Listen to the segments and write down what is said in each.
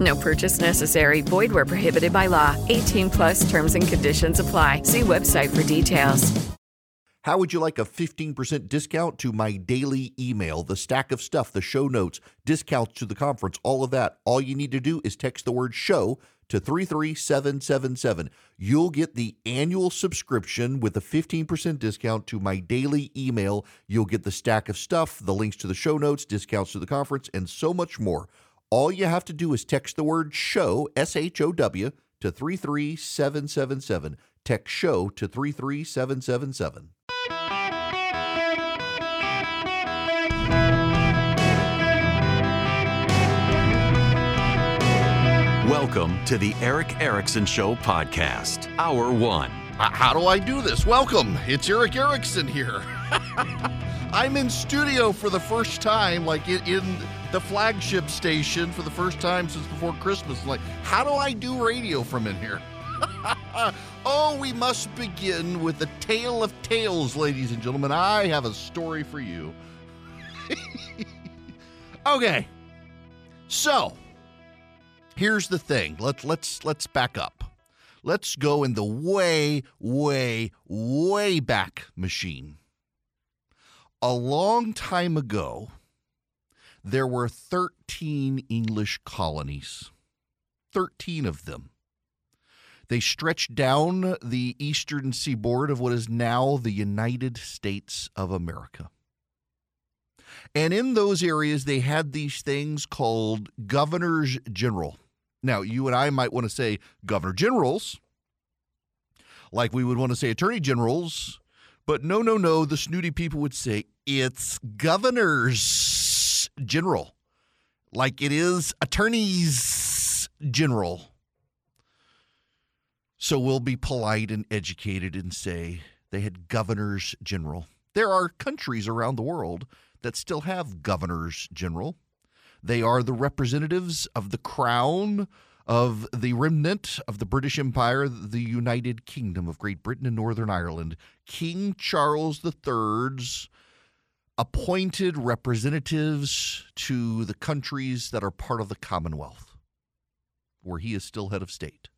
No purchase necessary. Void where prohibited by law. 18 plus terms and conditions apply. See website for details. How would you like a 15% discount to my daily email, the stack of stuff, the show notes, discounts to the conference, all of that? All you need to do is text the word show to 33777. You'll get the annual subscription with a 15% discount to my daily email. You'll get the stack of stuff, the links to the show notes, discounts to the conference, and so much more. All you have to do is text the word show, S H O W, to 33777. Text show to 33777. Welcome to the Erick Erickson Show podcast, Hour One. How do I do this? Welcome. It's Erick Erickson here. I'm in studio for the first time, like in, the flagship station for the first time since before Christmas. Like, how do I do radio from in here? oh, we must begin with the tale of tales, ladies and gentlemen. I have a story for you. okay. So, here's the thing. Let's let's let's back up. Let's go in the way, way, way back machine. A long time ago, there were 13 English colonies. 13 of them. They stretched down the eastern seaboard of what is now the United States of America. And in those areas, they had these things called governors general. Now, you and I might want to say governor generals, like we would want to say attorney generals, but no, no, no. The snooty people would say it's governors general, like it is attorneys general. So we'll be polite and educated and say they had governors general. There are countries around the world that still have governors general. They are the representatives of the crown of the remnant of the British Empire, the United Kingdom of Great Britain and Northern Ireland. King Charles III's appointed representatives to the countries that are part of the Commonwealth, where he is still head of state.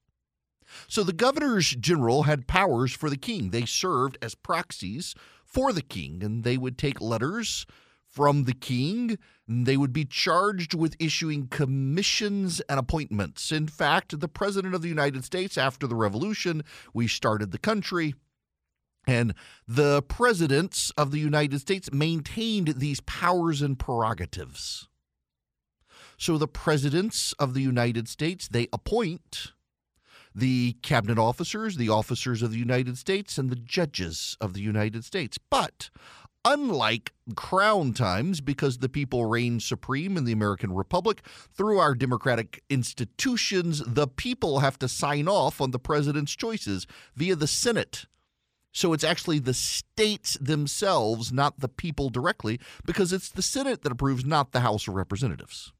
So the governors general had powers for the king. They served as proxies for the king, and they would take letters from the king. They would be charged with issuing commissions and appointments. In fact, the president of the United States, after the revolution, we started the country. And the presidents of the United States maintained these powers and prerogatives. So the presidents of the United States, they appoint the cabinet officers, the officers of the United States, and the judges of the United States. But unlike crown times, because the people reign supreme in the American Republic, through our democratic institutions, the people have to sign off on the president's choices via the Senate. So it's actually the states themselves, not the people directly, because it's the Senate that approves, not the House of Representatives.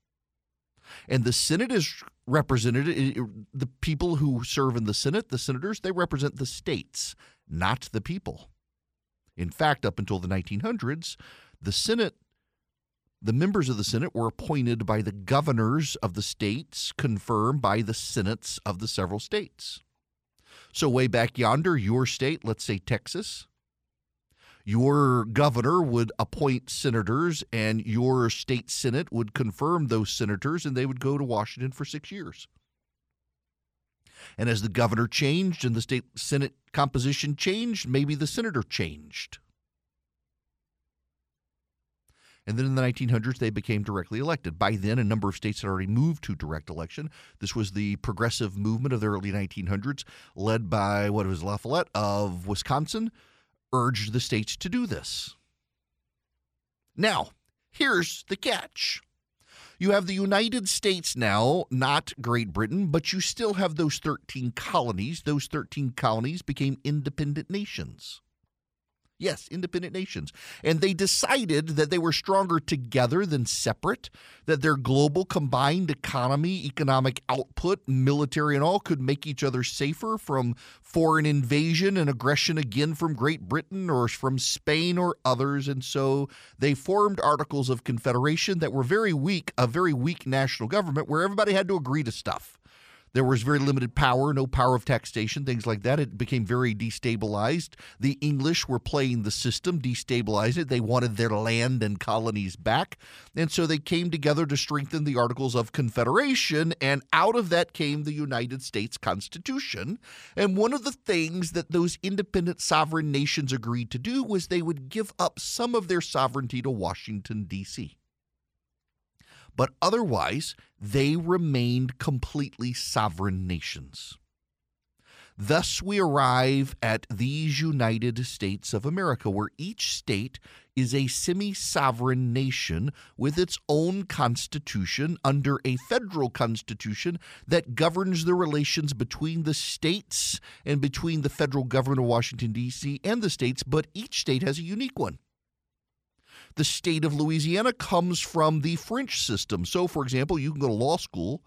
And the Senate is represented, the people who serve in the Senate, the senators, they represent the states, not the people. In fact, up until the 1900s, the Senate, the members of the Senate were appointed by the governors of the states, confirmed by the senates of the several states. So, way back yonder, your state, let's say Texas, your governor would appoint senators, and your state senate would confirm those senators, and they would go to Washington for six years. And as the governor changed and the state senate composition changed, maybe the senator changed. And then in the 1900s, they became directly elected. By then, a number of states had already moved to direct election. This was the progressive movement of the early 1900s, led by what was La Follette of Wisconsin, urged the states to do this. Now, here's the catch. You have the United States now, not Great Britain, but you still have those 13 colonies. Those 13 colonies became independent nations. Yes, independent nations. And they decided that they were stronger together than separate, that their global combined economy, economic output, military, and all could make each other safer from foreign invasion and aggression again from Great Britain or from Spain or others. And so they formed Articles of Confederation that were very weak, a very weak national government where everybody had to agree to stuff. There was very limited power, no power of taxation, things like that. It became very destabilized. The English were playing the system, destabilized it. They wanted their land and colonies back. And so they came together to strengthen the Articles of Confederation. And out of that came the United States Constitution. And one of the things that those independent sovereign nations agreed to do was they would give up some of their sovereignty to Washington, D.C but otherwise they remained completely sovereign nations. Thus, we arrive at these United States of America, where each state is a semi sovereign nation with its own constitution under a federal constitution that governs the relations between the states and between the federal government of Washington, D.C., and the states, but each state has a unique one the state of Louisiana comes from the French system. So, for example, you can go to law school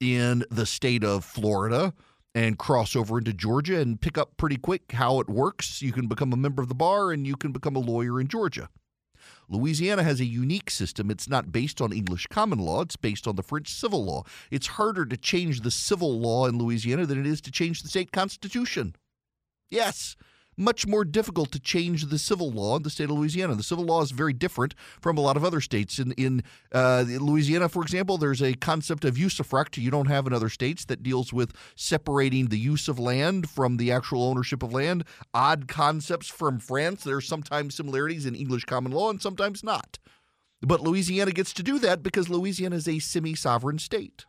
in the state of Florida and cross over into Georgia and pick up pretty quick how it works. You can become a member of the bar and you can become a lawyer in Georgia. Louisiana has a unique system. It's not based on English common law, it's based on the French civil law. It's harder to change the civil law in Louisiana than it is to change the state constitution. Yes, much more difficult to change the civil law in the state of Louisiana. The civil law is very different from a lot of other states. In in uh, Louisiana, for example, there's a concept of usufruct you don't have in other states that deals with separating the use of land from the actual ownership of land. Odd concepts from France. There are sometimes similarities in English common law and sometimes not. But Louisiana gets to do that because Louisiana is a semi sovereign state.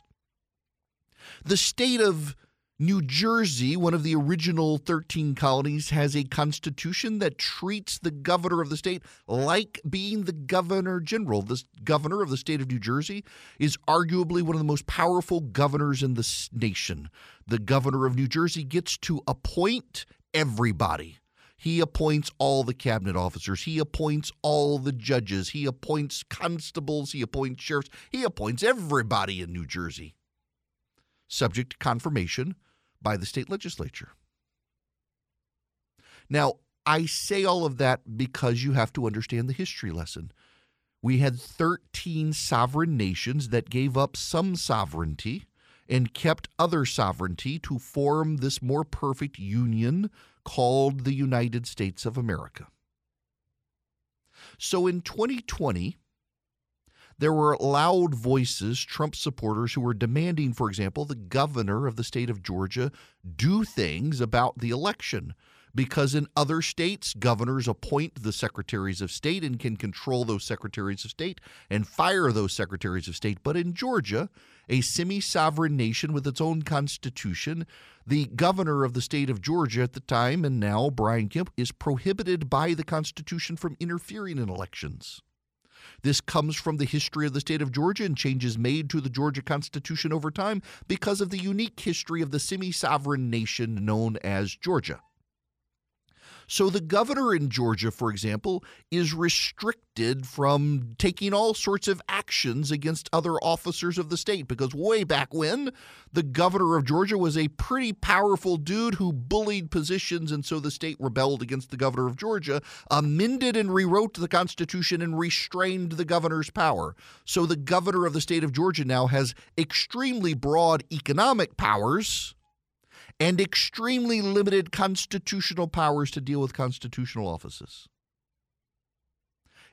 The state of New Jersey, one of the original 13 colonies, has a constitution that treats the governor of the state like being the governor general. The governor of the state of New Jersey is arguably one of the most powerful governors in the nation. The governor of New Jersey gets to appoint everybody. He appoints all the cabinet officers. He appoints all the judges. He appoints constables. He appoints sheriffs. He appoints everybody in New Jersey. Subject to confirmation by the state legislature. Now, I say all of that because you have to understand the history lesson. We had 13 sovereign nations that gave up some sovereignty and kept other sovereignty to form this more perfect union called the United States of America. So in 2020, there were loud voices, Trump supporters, who were demanding, for example, the governor of the state of Georgia do things about the election. Because in other states, governors appoint the secretaries of state and can control those secretaries of state and fire those secretaries of state. But in Georgia, a semi sovereign nation with its own constitution, the governor of the state of Georgia at the time and now, Brian Kemp, is prohibited by the Constitution from interfering in elections. This comes from the history of the state of Georgia and changes made to the Georgia Constitution over time because of the unique history of the semi sovereign nation known as Georgia. So the governor in Georgia, for example, is restricted from taking all sorts of actions against other officers of the state because way back when, the governor of Georgia was a pretty powerful dude who bullied positions, and so the state rebelled against the governor of Georgia, amended and rewrote the Constitution, and restrained the governor's power. So the governor of the state of Georgia now has extremely broad economic powers and extremely limited constitutional powers to deal with constitutional offices.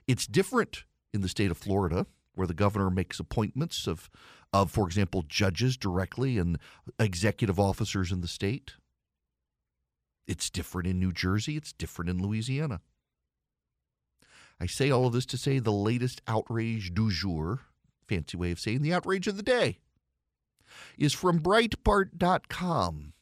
It's different in the state of Florida, where the governor makes appointments of, of for example, judges directly and executive officers in the state. It's different in New Jersey, it's different in Louisiana. I say all of this to say the latest outrage du jour, fancy way of saying the outrage of the day, is from Breitbart.com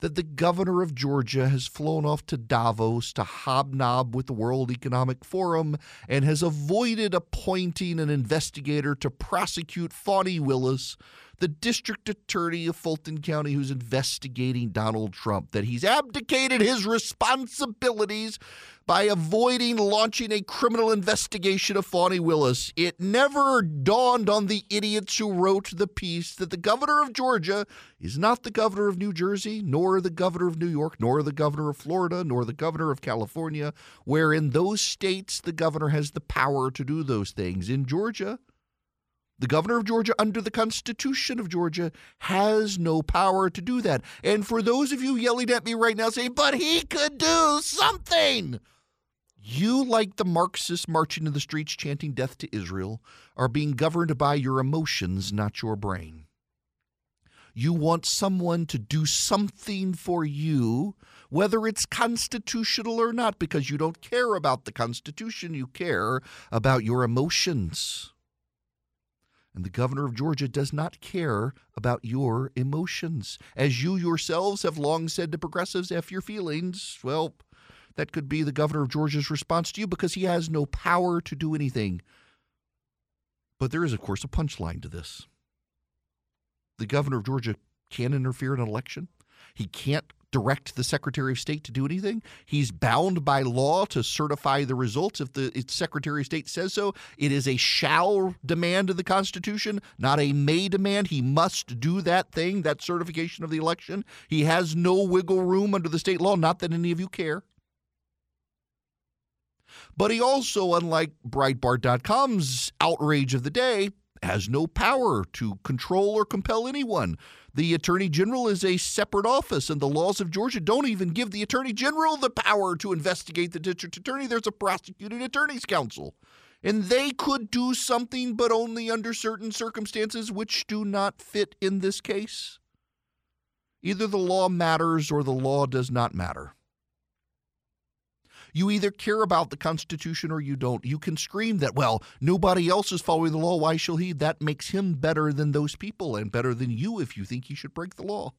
that the governor of Georgia has flown off to Davos to hobnob with the World Economic Forum and has avoided appointing an investigator to prosecute Fani Willis, the district attorney of Fulton County who's investigating Donald Trump, that he's abdicated his responsibilities by avoiding launching a criminal investigation of Fani Willis. It never dawned on the idiots who wrote the piece that the governor of Georgia is not the governor of New Jersey, nor the governor of New York, nor the governor of Florida, nor the governor of California, where in those states the governor has the power to do those things. In Georgia, the governor of Georgia, under the Constitution of Georgia, has no power to do that. And for those of you yelling at me right now saying, but he could do something, you, like the Marxists marching in the streets chanting death to Israel, are being governed by your emotions, not your brain. You want someone to do something for you, whether it's constitutional or not, because you don't care about the Constitution, you care about your emotions. And the governor of Georgia does not care about your emotions. As you yourselves have long said to progressives, F your feelings, well, that could be the governor of Georgia's response to you because he has no power to do anything. But there is, of course, a punchline to this. The governor of Georgia can't interfere in an election. He can't direct the Secretary of State to do anything. He's bound by law to certify the results if the if Secretary of State says so. It is a shall demand of the Constitution, not a may demand. He must do that thing, that certification of the election. He has no wiggle room under the state law, not that any of you care. But he also, unlike Breitbart.com's outrage of the day, has no power to control or compel anyone. The Attorney General is a separate office, and the laws of Georgia don't even give the Attorney General the power to investigate the district attorney. There's a prosecuting attorney's council. And they could do something, but only under certain circumstances which do not fit in this case. Either the law matters or the law does not matter. You either care about the Constitution or you don't. You can scream that, well, nobody else is following the law. Why shall he? That makes him better than those people and better than you if you think he should break the law.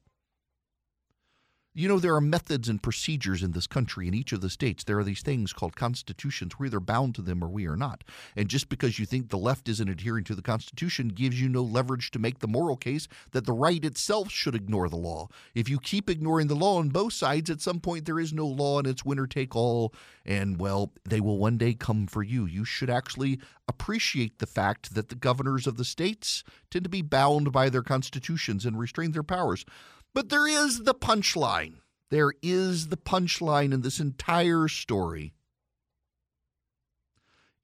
You know, there are methods and procedures in this country, in each of the states. There are these things called constitutions. We're either bound to them or we are not. And just because you think the left isn't adhering to the Constitution gives you no leverage to make the moral case that the right itself should ignore the law. If you keep ignoring the law on both sides, at some point there is no law and it's winner take all. And, well, they will one day come for you. You should actually appreciate the fact that the governors of the states tend to be bound by their constitutions and restrain their powers. But there is the punchline. There is the punchline in this entire story.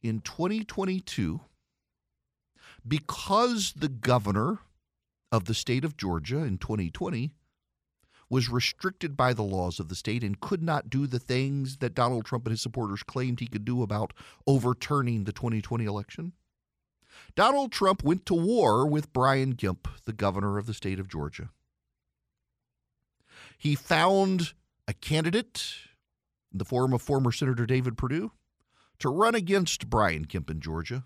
In 2022, because the governor of the state of Georgia in 2020 was restricted by the laws of the state and could not do the things that Donald Trump and his supporters claimed he could do about overturning the 2020 election. Donald Trump went to war with Brian Kemp, the governor of the state of Georgia. He found a candidate in the form of former Senator David Perdue to run against Brian Kemp in Georgia,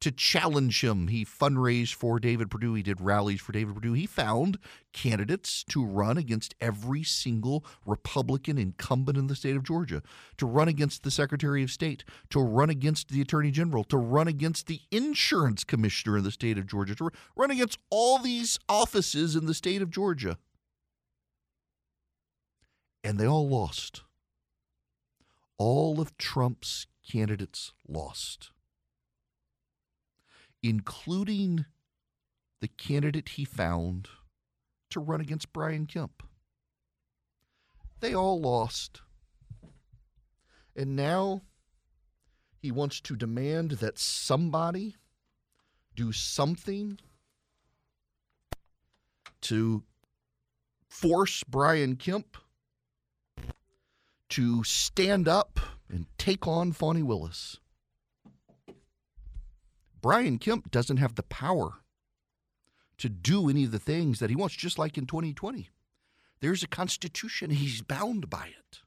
to challenge him. He fundraised for David Perdue. He did rallies for David Perdue. He found candidates to run against every single Republican incumbent in the state of Georgia, to run against the Secretary of State, to run against the Attorney General, to run against the insurance commissioner in the state of Georgia, to run against all these offices in the state of Georgia and they all lost. All of Trump's candidates lost, including the candidate he found to run against Brian Kemp. They all lost. And now he wants to demand that somebody do something to force Brian Kemp to stand up and take on Fani Willis. Brian Kemp doesn't have the power to do any of the things that he wants, just like in 2020. There's a constitution, he's bound by it.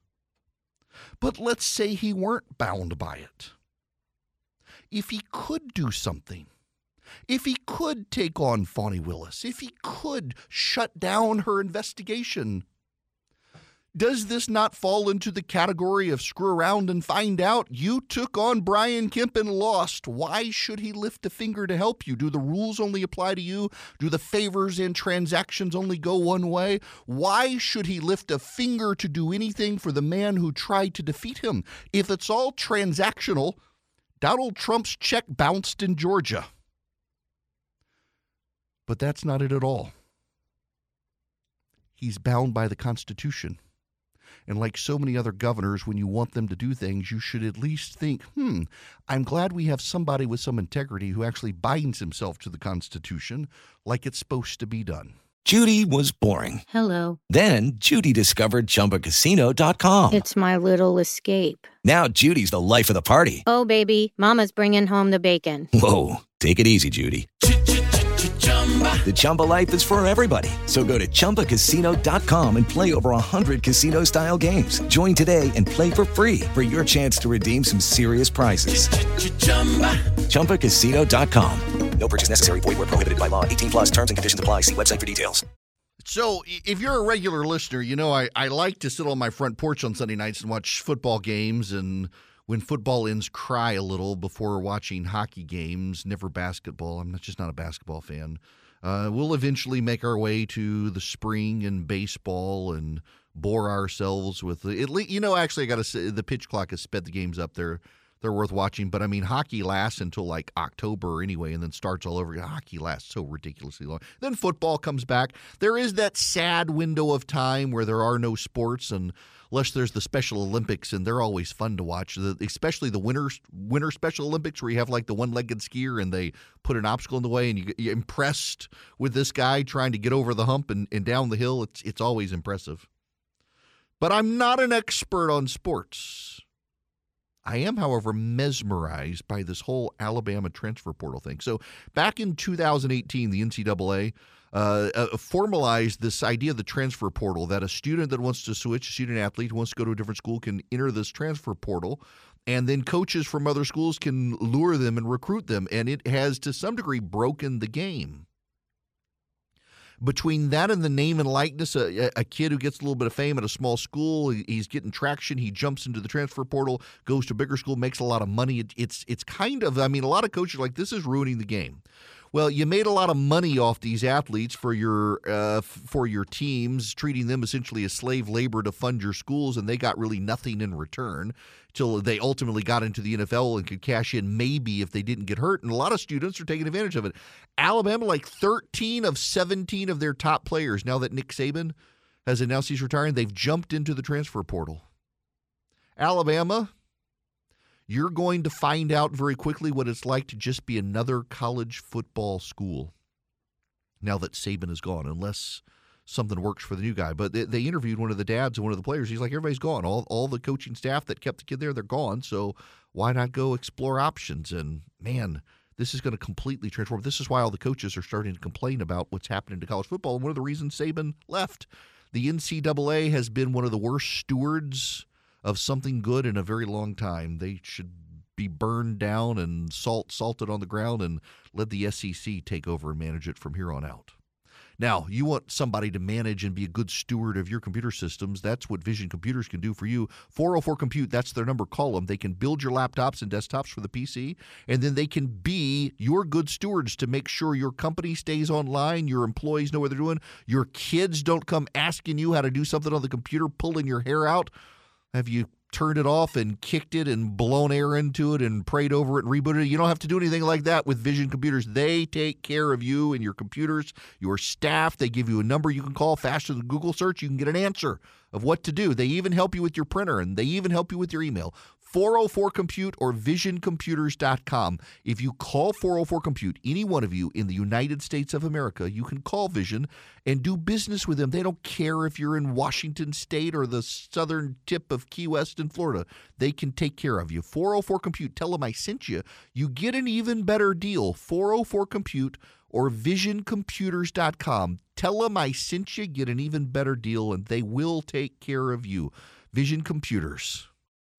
But let's say he weren't bound by it. If he could do something, if he could take on Fani Willis, if he could shut down her investigation, Does this not fall into the category of screw around and find out? You took on Brian Kemp and lost. Why should he lift a finger to help you? Do the rules only apply to you? Do the favors and transactions only go one way? Why should he lift a finger to do anything for the man who tried to defeat him? If it's all transactional, Donald Trump's check bounced in Georgia. But that's not it at all. He's bound by the Constitution. And like so many other governors, when you want them to do things, you should at least think, hmm, I'm glad we have somebody with some integrity who actually binds himself to the Constitution like it's supposed to be done. Judy was boring. Hello. Then Judy discovered ChumbaCasino.com. It's my little escape. Now Judy's the life of the party. Oh, baby, Mama's bringing home the bacon. Whoa, take it easy, Judy. The Chumba life is for everybody. So go to ChumbaCasino.com and play over 100 casino style games. Join today and play for free for your chance to redeem some serious prizes. ChumbaCasino.com. No purchase necessary. Void where prohibited by law. 18 plus terms and conditions apply. See website for details. So, if you're a regular listener, you know I, I like to sit on my front porch on Sunday nights and watch football games and when football ends, cry a little before watching hockey games, never basketball. I'm just not a basketball fan. Uh, we'll eventually make our way to the spring and baseball and bore ourselves with at least, you know, actually, I got to say the pitch clock has sped the games up there. They're worth watching, but I mean, hockey lasts until like October anyway, and then starts all over. Hockey lasts so ridiculously long. Then football comes back. There is that sad window of time where there are no sports, and unless there's the Special Olympics, and they're always fun to watch. The, especially the winter winter Special Olympics, where you have like the one-legged skier and they put an obstacle in the way, and you, you're impressed with this guy trying to get over the hump and, and down the hill. It's it's always impressive. But I'm not an expert on sports. I am, however, mesmerized by this whole Alabama transfer portal thing. So back in 2018, the NCAA uh, uh, formalized this idea of the transfer portal that a student that wants to switch, a student athlete who wants to go to a different school, can enter this transfer portal. And then coaches from other schools can lure them and recruit them. And it has, to some degree, broken the game between that and the name and likeness, a, a, kid who gets a little bit of fame at a small school, he's getting traction. He jumps into the transfer portal, goes to bigger school, makes a lot of money. It, it's it's kind of, I mean, a lot of coaches are like this is ruining the game. Well, you made a lot of money off these athletes for your uh, for your teams, treating them essentially as slave labor to fund your schools, and they got really nothing in return till they ultimately got into the NFL and could cash in maybe if they didn't get hurt. And a lot of students are taking advantage of it. Alabama, like 13 of 17 of their top players, now that Nick Saban has announced he's retiring, they've jumped into the transfer portal. Alabama, you're going to find out very quickly what it's like to just be another college football school now that Saban is gone, unless something works for the new guy. But they, they, interviewed one of the dads and one of the players. He's like, everybody's gone. All, all the coaching staff that kept the kid there, they're gone. So why not go explore options? And man, this is going to completely transform. This is why all the coaches are starting to complain about what's happening to college football. And one of the reasons Saban left. The NCAA has been one of the worst stewards of something good in a very long time. They should be burned down and salt salted on the ground and let the SEC take over and manage it from here on out. Now, you want somebody to manage and be a good steward of your computer systems. That's what Vision Computers can do for you. 404 Compute, that's their number. Call them. They can build your laptops and desktops for the PC, and then they can be your good stewards to make sure your company stays online, your employees know what they're doing, your kids don't come asking you how to do something on the computer, pulling your hair out. Have you turned it off and kicked it and blown air into it and prayed over it and rebooted it? You don't have to do anything like that with Vision Computers. They take care of you and your computers, your staff. They give you a number you can call faster than Google search. You can get an answer of what to do. They even help you with your printer and they even help you with your email. 404 Compute or visioncomputers.com. If you call 404 Compute, any one of you in the United States of America, you can call Vision and do business with them. They don't care if you're in Washington State or the southern tip of Key West in Florida. They can take care of you. 404 Compute, tell them I sent you. You get an even better deal. 404 Compute or visioncomputers.com. Tell them I sent you, get an even better deal, and they will take care of you. Vision Computers.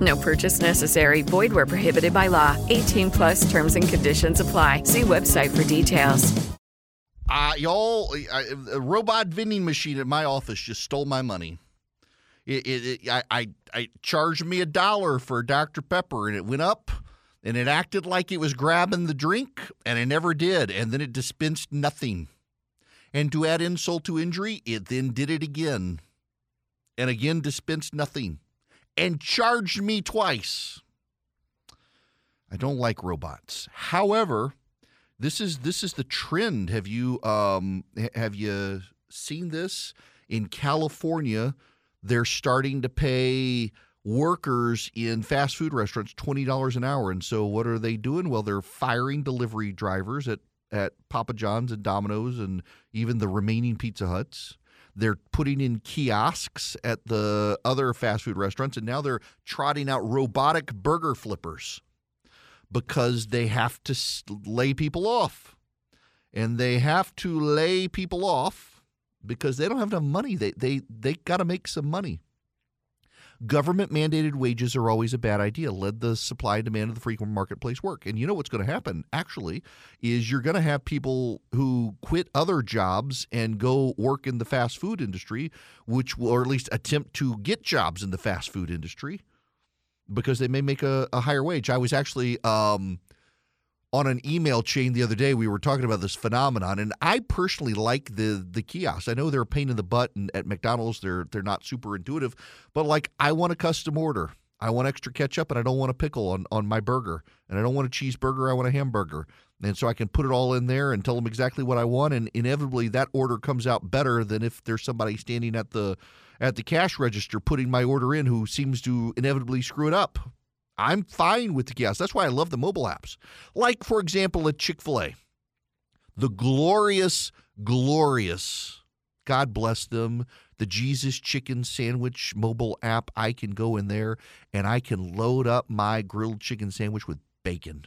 No purchase necessary. Void where prohibited by law. 18 plus terms and conditions apply. See website for details. Uh, y'all, I, a robot vending machine at my office just stole my money. It, it, it I, I, I charged me a dollar for Dr. Pepper, and it went up, and it acted like it was grabbing the drink, and it never did. And then it dispensed nothing. And to add insult to injury, it then did it again, and again dispensed nothing, and charged me twice. I don't like robots. However, this is this is the trend. Have you um have you seen this in California? They're starting to pay workers in fast food restaurants twenty dollars an hour, and so what are they doing? Well, they're firing delivery drivers at at Papa John's and Domino's and even the remaining Pizza Huts. They're putting in kiosks at the other fast food restaurants, and now they're trotting out robotic burger flippers because they have to lay people off. And they have to lay people off because they don't have enough money. They they they got to make some money. Government mandated wages are always a bad idea. Let the supply and demand of the free marketplace work. And you know what's going to happen, actually, is you're going to have people who quit other jobs and go work in the fast food industry, which will, or at least attempt to get jobs in the fast food industry because they may make a, a higher wage. I was actually um, on an email chain the other day. We were talking about this phenomenon, and I personally like the the kiosks. I know they're a pain in the butt, and at McDonald's they're they're not super intuitive, but like I want a custom order. I want extra ketchup, and I don't want a pickle on on my burger, and I don't want a cheeseburger. I want a hamburger. And so I can put it all in there and tell them exactly what I want, and inevitably that order comes out better than if there's somebody standing at the at the cash register putting my order in who seems to inevitably screw it up. I'm fine with the kiosk. That's why I love the mobile apps. Like, for example, at Chick fil A, the glorious, glorious, God bless them, the Jesus Chicken Sandwich mobile app. I can go in there and I can load up my grilled chicken sandwich with bacon.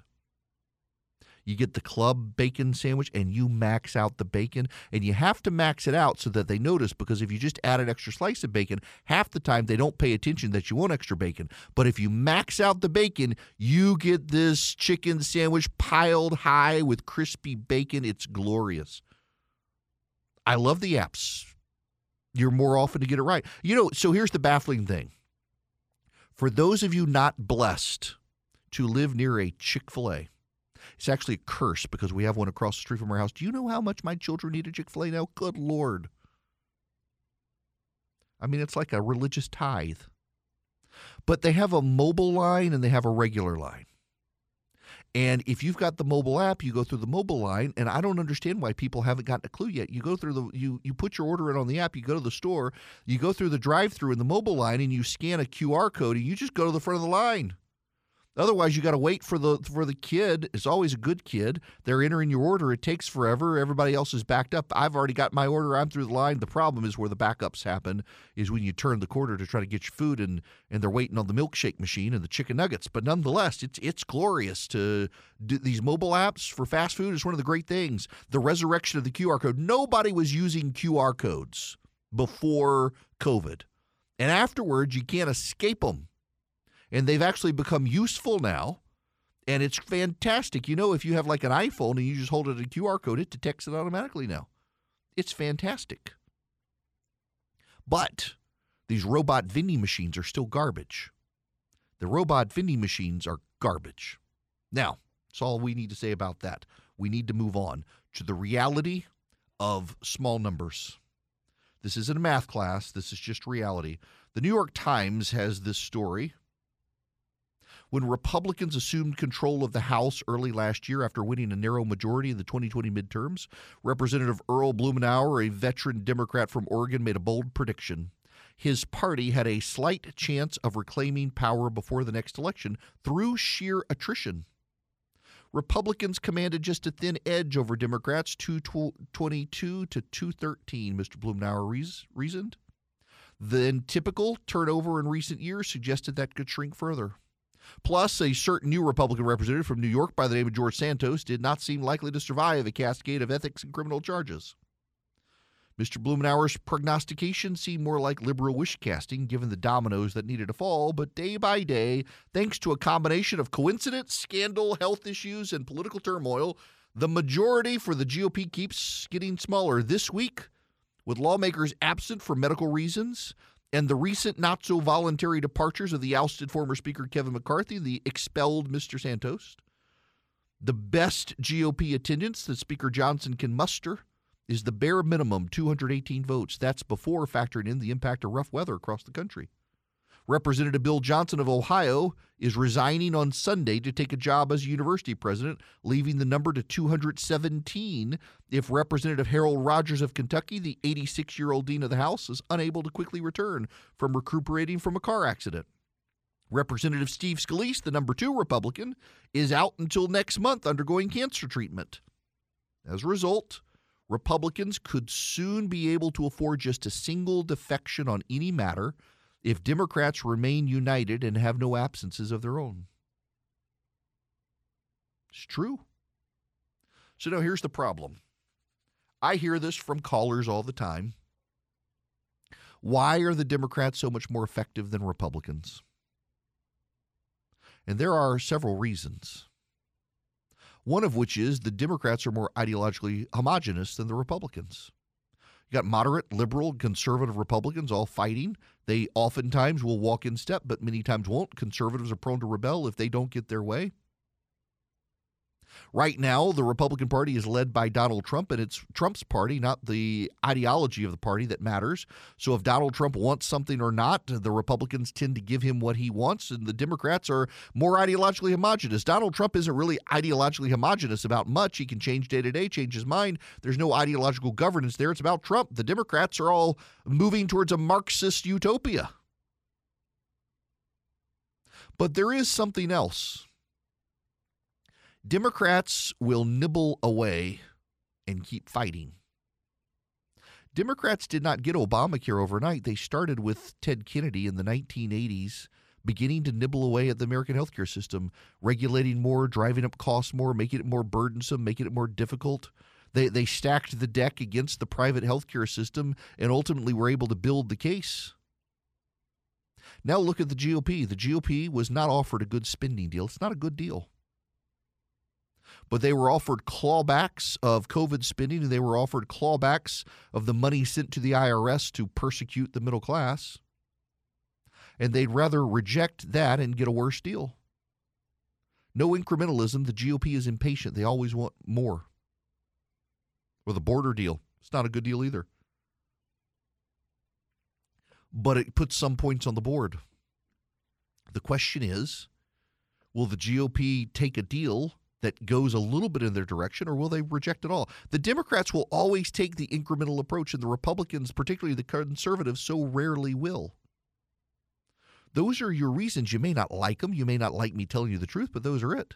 You get the club bacon sandwich and you max out the bacon. And you have to max it out so that they notice because if you just add an extra slice of bacon, half the time they don't pay attention that you want extra bacon. But if you max out the bacon, you get this chicken sandwich piled high with crispy bacon. It's glorious. I love the apps. You're more often to get it right. You know, so here's the baffling thing. For those of you not blessed to live near a Chick fil A, it's actually a curse because we have one across the street from our house. Do you know how much my children eat a Chick fil A now? Good Lord. I mean, it's like a religious tithe. But they have a mobile line and they have a regular line. And if you've got the mobile app, you go through the mobile line, and I don't understand why people haven't gotten a clue yet. You go through the you you put your order in on the app, you go to the store, you go through the drive-through in the mobile line, and you scan a QR code, and you just go to the front of the line. Otherwise, you got to wait for the for the kid. It's always a good kid. They're entering your order. It takes forever. Everybody else is backed up. I've already got my order. I'm through the line. The problem is where the backups happen is when you turn the quarter to try to get your food and and they're waiting on the milkshake machine and the chicken nuggets. But nonetheless, it's it's glorious to do these mobile apps for fast food is one of the great things. The resurrection of the QR code. Nobody was using QR codes before COVID, and afterwards you can't escape them and they've actually become useful now. And it's fantastic. You know, if you have like an iPhone and you just hold it a QR code, it detects it automatically now. It's fantastic. But these robot vending machines are still garbage. The robot vending machines are garbage. Now, that's all we need to say about that. We need to move on to the reality of small numbers. This isn't a math class, this is just reality. The New York Times has this story when Republicans assumed control of the House early last year after winning a narrow majority in the 2020 midterms, Representative Earl Blumenauer, a veteran Democrat from Oregon, made a bold prediction. His party had a slight chance of reclaiming power before the next election through sheer attrition. Republicans commanded just a thin edge over Democrats, 222 to 213, Mr. Blumenauer reasoned. Then typical turnover in recent years suggested that could shrink further. Plus, a certain new Republican representative from New York by the name of George Santos did not seem likely to survive a cascade of ethics and criminal charges. Mr. Blumenauer's prognostication seemed more like liberal wish casting given the dominoes that needed to fall, but day by day, thanks to a combination of coincidence, scandal, health issues, and political turmoil, the majority for the GOP keeps getting smaller. This week, with lawmakers absent for medical reasons, and the recent not so voluntary departures of the ousted former Speaker Kevin McCarthy, the expelled Mr. Santos, the best GOP attendance that Speaker Johnson can muster is the bare minimum 218 votes. That's before factoring in the impact of rough weather across the country. Representative Bill Johnson of Ohio is resigning on Sunday to take a job as university president, leaving the number to 217 if Representative Harold Rogers of Kentucky, the 86 year old dean of the House, is unable to quickly return from recuperating from a car accident. Representative Steve Scalise, the number two Republican, is out until next month undergoing cancer treatment. As a result, Republicans could soon be able to afford just a single defection on any matter if Democrats remain united and have no absences of their own. It's true. So now here's the problem. I hear this from callers all the time. Why are the Democrats so much more effective than Republicans? And there are several reasons. One of which is the Democrats are more ideologically homogenous than the Republicans. You got moderate, liberal, conservative Republicans all fighting. They oftentimes will walk in step, but many times won't. Conservatives are prone to rebel if they don't get their way. Right now, the Republican Party is led by Donald Trump, and it's Trump's party, not the ideology of the party, that matters. So if Donald Trump wants something or not, uh, the Republicans tend to give him what he wants, and the Democrats are more ideologically homogenous. Donald Trump isn't really ideologically homogenous about much. He can change day to day, change his mind. There's no ideological governance there. It's about Trump. The Democrats are all moving towards a Marxist utopia. But there is something else Democrats will nibble away and keep fighting. Democrats did not get Obamacare overnight. They started with Ted Kennedy in the 1980s, beginning to nibble away at the American healthcare system, regulating more, driving up costs more, making it more burdensome, making it more difficult. They, they stacked the deck against the private healthcare system and ultimately were able to build the case. Now look at the GOP. The GOP was not offered a good spending deal. It's not a good deal but they were offered clawbacks of COVID spending and they were offered clawbacks of the money sent to the IRS to persecute the middle class. And they'd rather reject that and get a worse deal. No incrementalism. The GOP is impatient. They always want more. Or the border deal. It's not a good deal either. But it puts some points on the board. The question is will the GOP take a deal that goes a little bit in their direction, or will they reject it all? The Democrats will always take the incremental approach, and the Republicans, particularly the conservatives, so rarely will. Those are your reasons. You may not like them. You may not like me telling you the truth, but those are it.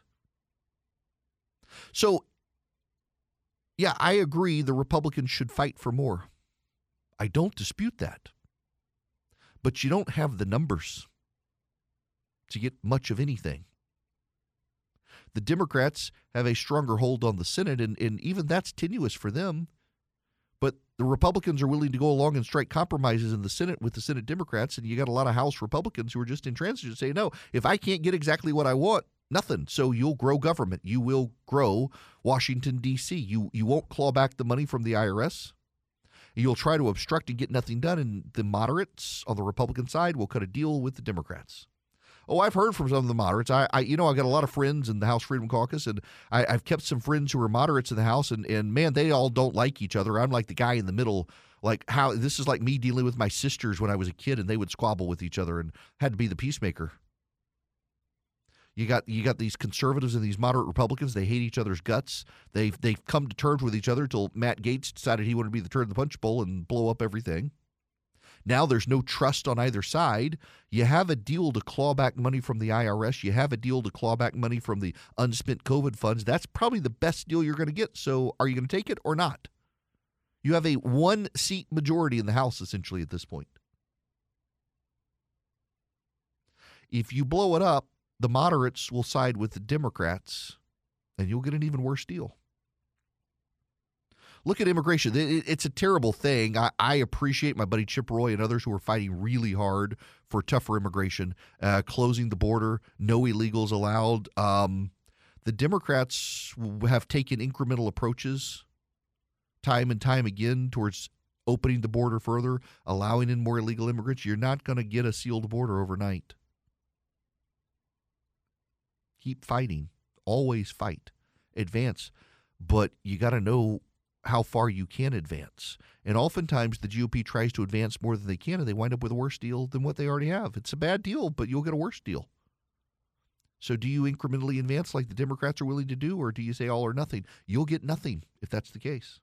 So, yeah, I agree the Republicans should fight for more. I don't dispute that. But you don't have the numbers to get much of anything the Democrats have a stronger hold on the Senate, and, and even that's tenuous for them. But the Republicans are willing to go along and strike compromises in the Senate with the Senate Democrats, and you got a lot of House Republicans who are just intransigent, saying, no, if I can't get exactly what I want, nothing. So you'll grow government. You will grow Washington D.C. You you won't claw back the money from the IRS. You'll try to obstruct and get nothing done, and the moderates on the Republican side will cut a deal with the Democrats. Oh, I've heard from some of the moderates. I, I you know, I've got a lot of friends in the House Freedom Caucus, and I, have kept some friends who are moderates in the House, and and man, they all don't like each other. I'm like the guy in the middle. Like how this is like me dealing with my sisters when I was a kid, and they would squabble with each other, and had to be the peacemaker. You got you got these conservatives and these moderate Republicans. They hate each other's guts. They've they've come to terms with each other until Matt Gaetz decided he wanted to be the turn of the punch bowl and blow up everything. Now there's no trust on either side. You have a deal to claw back money from the IRS. You have a deal to claw back money from the unspent COVID funds. That's probably the best deal you're going to get. So are you going to take it or not? You have a one seat majority in the House essentially at this point. If you blow it up, the moderates will side with the Democrats and you'll get an even worse deal. Look at immigration. It's a terrible thing. I, I, appreciate my buddy Chip Roy and others who are fighting really hard for tougher immigration, uh, closing the border, no illegals allowed. Um, the Democrats have taken incremental approaches time and time again towards opening the border further, allowing in more illegal immigrants. You're not going to get a sealed border overnight. Keep fighting. Always fight. Advance. But you got to know how far you can advance. And oftentimes the GOP tries to advance more than they can, and they wind up with a worse deal than what they already have. It's a bad deal, but you'll get a worse deal. So do you incrementally advance like the Democrats are willing to do, or do you say all or nothing? You'll get nothing if that's the case.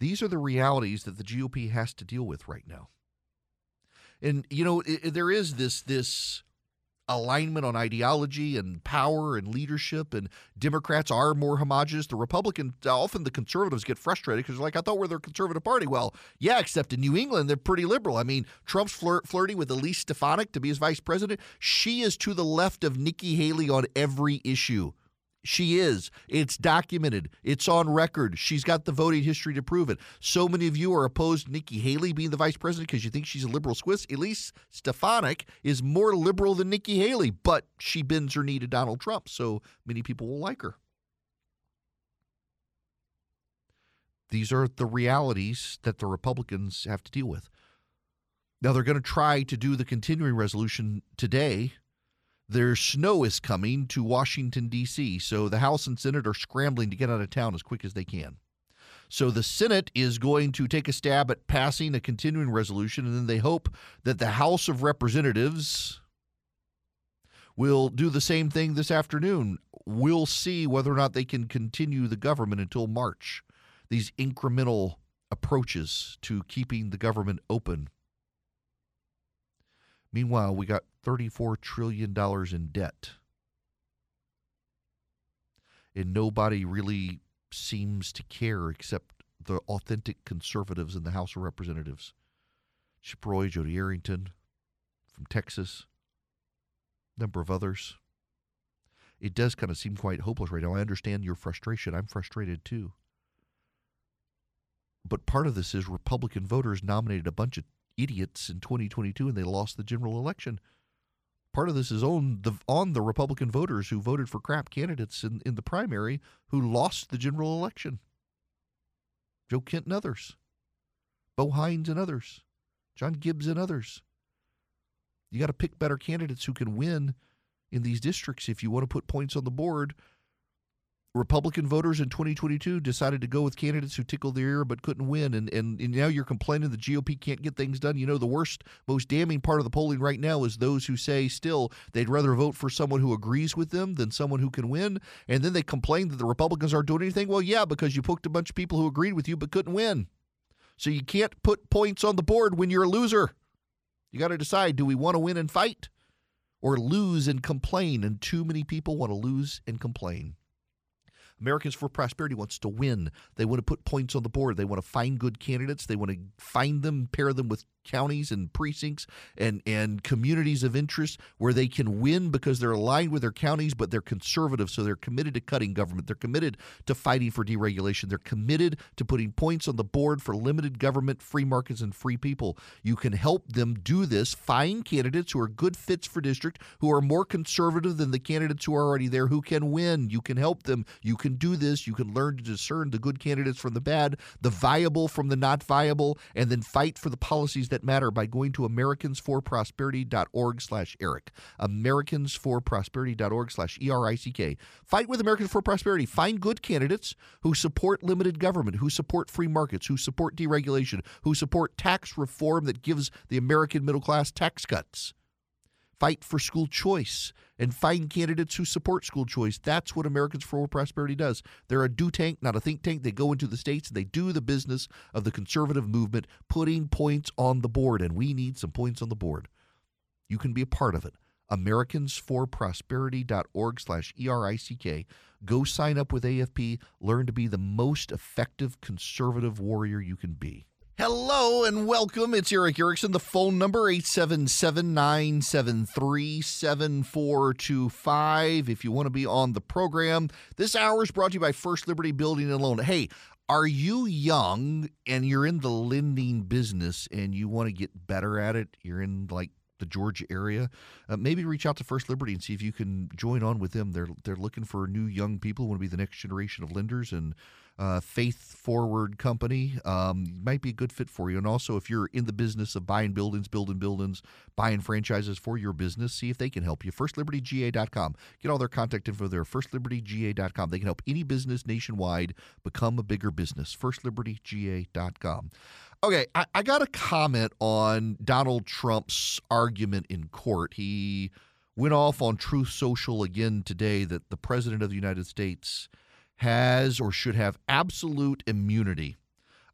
These are the realities that the GOP has to deal with right now. And you know, it, there is this this alignment on ideology and power and leadership, and Democrats are more homogenous. The Republicans, often the conservatives get frustrated because they're like, I thought we're the conservative party. Well, yeah, except in New England, they're pretty liberal. I mean, Trump's flirt, flirting with Elise Stefanik to be his vice president. She is to the left of Nikki Haley on every issue. She is. It's documented. It's on record. She's got the voting history to prove it. So many of you are opposed to Nikki Haley being the vice president because you think she's a liberal Swiss. Elise Stefanik is more liberal than Nikki Haley, but she bends her knee to Donald Trump, so many people will like her. These are the realities that the Republicans have to deal with. Now, they're going to try to do the continuing resolution today there's snow is coming to Washington, D.C., so the House and Senate are scrambling to get out of town as quick as they can. So the Senate is going to take a stab at passing a continuing resolution, and then they hope that the House of Representatives will do the same thing this afternoon. We'll see whether or not they can continue the government until March. These incremental approaches to keeping the government open. Meanwhile, we got $34 trillion in debt. And nobody really seems to care except the authentic conservatives in the House of Representatives. Chip Roy, Jodey Arrington from Texas, a number of others. It does kind of seem quite hopeless right now. I understand your frustration. I'm frustrated too. But part of this is Republican voters nominated a bunch of idiots in 2022 and they lost the general election part of this is on the on the Republican voters who voted for crap candidates in, in the primary who lost the general election. Joe Kent and others, Bo Hines and others, John Gibbs and others. You got to pick better candidates who can win in these districts if you want to put points on the board Republican voters in 2022 decided to go with candidates who tickled their ear but couldn't win. And, and, and, now you're complaining the GOP can't get things done. You know, the worst, most damning part of the polling right now is those who say still they'd rather vote for someone who agrees with them than someone who can win. And then they complain that the Republicans aren't doing anything. Well, yeah, because you poked a bunch of people who agreed with you but couldn't win. So you can't put points on the board when you're a loser. You got to decide do we want to win and fight or lose and complain? And too many people want to lose and complain. Americans for Prosperity wants to win. They want to put points on the board. They want to find good candidates. They want to find them, pair them with counties and precincts and, and communities of interest where they can win because they're aligned with their counties, but they're conservative. So they're committed to cutting government. They're committed to fighting for deregulation. They're committed to putting points on the board for limited government, free markets, and free people. You can help them do this. Find candidates who are good fits for district, who are more conservative than the candidates who are already there, who can win. You can help them. You can do this. You can learn to discern the good candidates from the bad, the viable from the not viable, and then fight for the policies that matter by going to americansforprosperity.org slash Erick. Americansforprosperity.org slash. Fight with Americans for Prosperity. Find good candidates who support limited government, who support free markets, who support deregulation, who support tax reform that gives the American middle class tax cuts fight for school choice and find candidates who support school choice. That's what Americans for Prosperity does. They're a do tank, not a think tank. They go into the states and they do the business of the conservative movement, putting points on the board, and we need some points on the board. You can be a part of it. AmericansForProsperity.org slash E-R-I-C-K. Go sign up with AFP. Learn to be the most effective conservative warrior you can be. Hello and welcome. It's Erick Erickson. The phone number 877-973-7425 if you want to be on the program. This hour is brought to you by First Liberty Building and Loan. Hey, are you young and you're in the lending business and you want to get better at it? You're in like the Georgia area, uh, maybe reach out to First Liberty and see if you can join on with them. They're they're looking for new young people who want to be the next generation of lenders and uh, faith forward company um, might be a good fit for you. And also, if you're in the business of buying buildings, building buildings, buying franchises for your business, see if they can help you. FirstLibertyGA.com. Get all their contact info there. FirstLibertyGA.com. They can help any business nationwide become a bigger business. FirstLibertyGA.com. Okay, I, I got a comment on Donald Trump's argument in court. He went off on Truth Social again today that the President of the United States has or should have absolute immunity.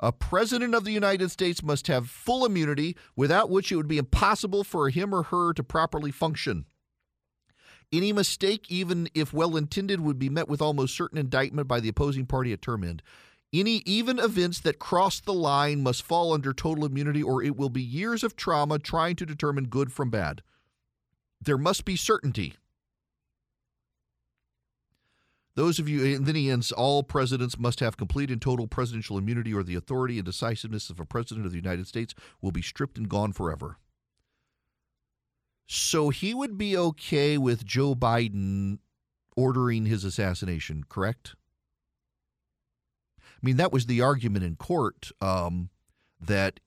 A president of the United States must have full immunity, without which it would be impossible for him or her to properly function. Any mistake, even if well intended, would be met with almost certain indictment by the opposing party at term end. Any even events that cross the line must fall under total immunity, or it will be years of trauma trying to determine good from bad. There must be certainty. Those of you, and then he ends, all presidents must have complete and total presidential immunity, or the authority and decisiveness of a president of the United States will be stripped and gone forever. So he would be okay with Joe Biden ordering his assassination, correct? I mean, that was the argument in court um, that,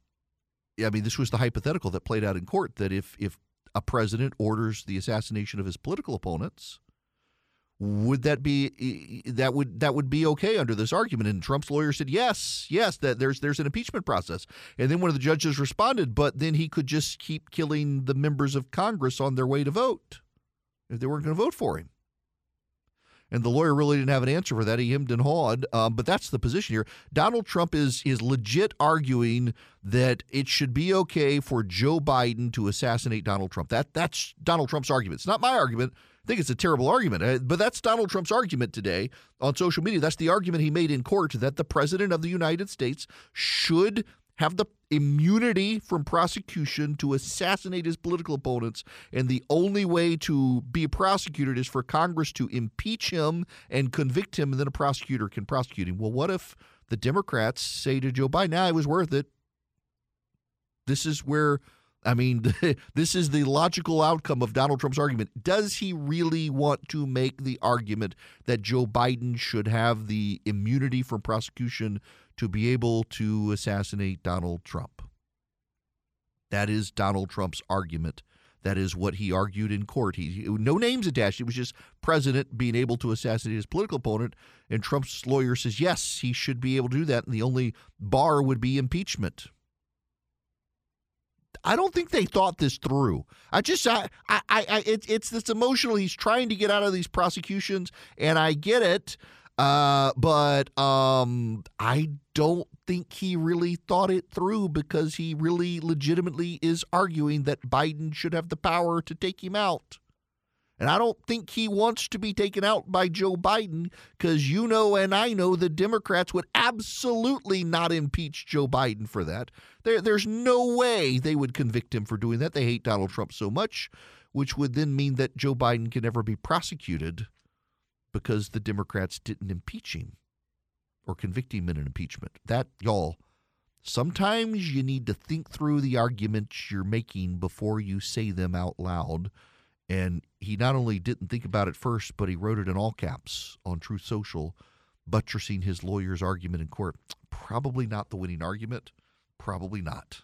I mean, this was the hypothetical that played out in court that if, if a president orders the assassination of his political opponents, would that be that would that would be okay under this argument? And Trump's lawyer said yes yes that there's there's an impeachment process. And then one of the judges responded but then he could just keep killing the members of Congress on their way to vote if they weren't going to vote for him and the lawyer really didn't have an answer for that. He hemmed and hawed. Um, but that's the position here. Donald Trump is is legit arguing that it should be okay for Joe Biden to assassinate Donald Trump. That that's Donald Trump's argument. It's not my argument. I think it's a terrible argument, uh, but that's Donald Trump's argument today on social media. That's the argument he made in court that the president of the United States should have the immunity from prosecution to assassinate his political opponents. And the only way to be prosecuted is for Congress to impeach him and convict him, and then a prosecutor can prosecute him. Well, what if the Democrats say to Joe Biden, nah, it was worth it? This is where I mean, this is the logical outcome of Donald Trump's argument. Does he really want to make the argument that Joe Biden should have the immunity from prosecution to be able to assassinate Donald Trump? That is Donald Trump's argument. That is what he argued in court. He no names attached. It was just president being able to assassinate his political opponent, and Trump's lawyer says yes, he should be able to do that, and the only bar would be impeachment. I don't think they thought this through. I just, I, I, I it, it's this emotional. He's trying to get out of these prosecutions, and I get it. Uh, but um, I don't think he really thought it through because he really legitimately is arguing that Biden should have the power to take him out. And I don't think he wants to be taken out by Joe Biden because you know and I know the Democrats would absolutely not impeach Joe Biden for that. There, there's no way they would convict him for doing that. They hate Donald Trump so much, which would then mean that Joe Biden can never be prosecuted because the Democrats didn't impeach him or convict him in an impeachment. That, y'all, sometimes you need to think through the arguments you're making before you say them out loud and he not only didn't think about it first, but he wrote it in all caps on Truth Social, buttressing his lawyer's argument in court. Probably not the winning argument. Probably not.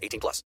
18 plus.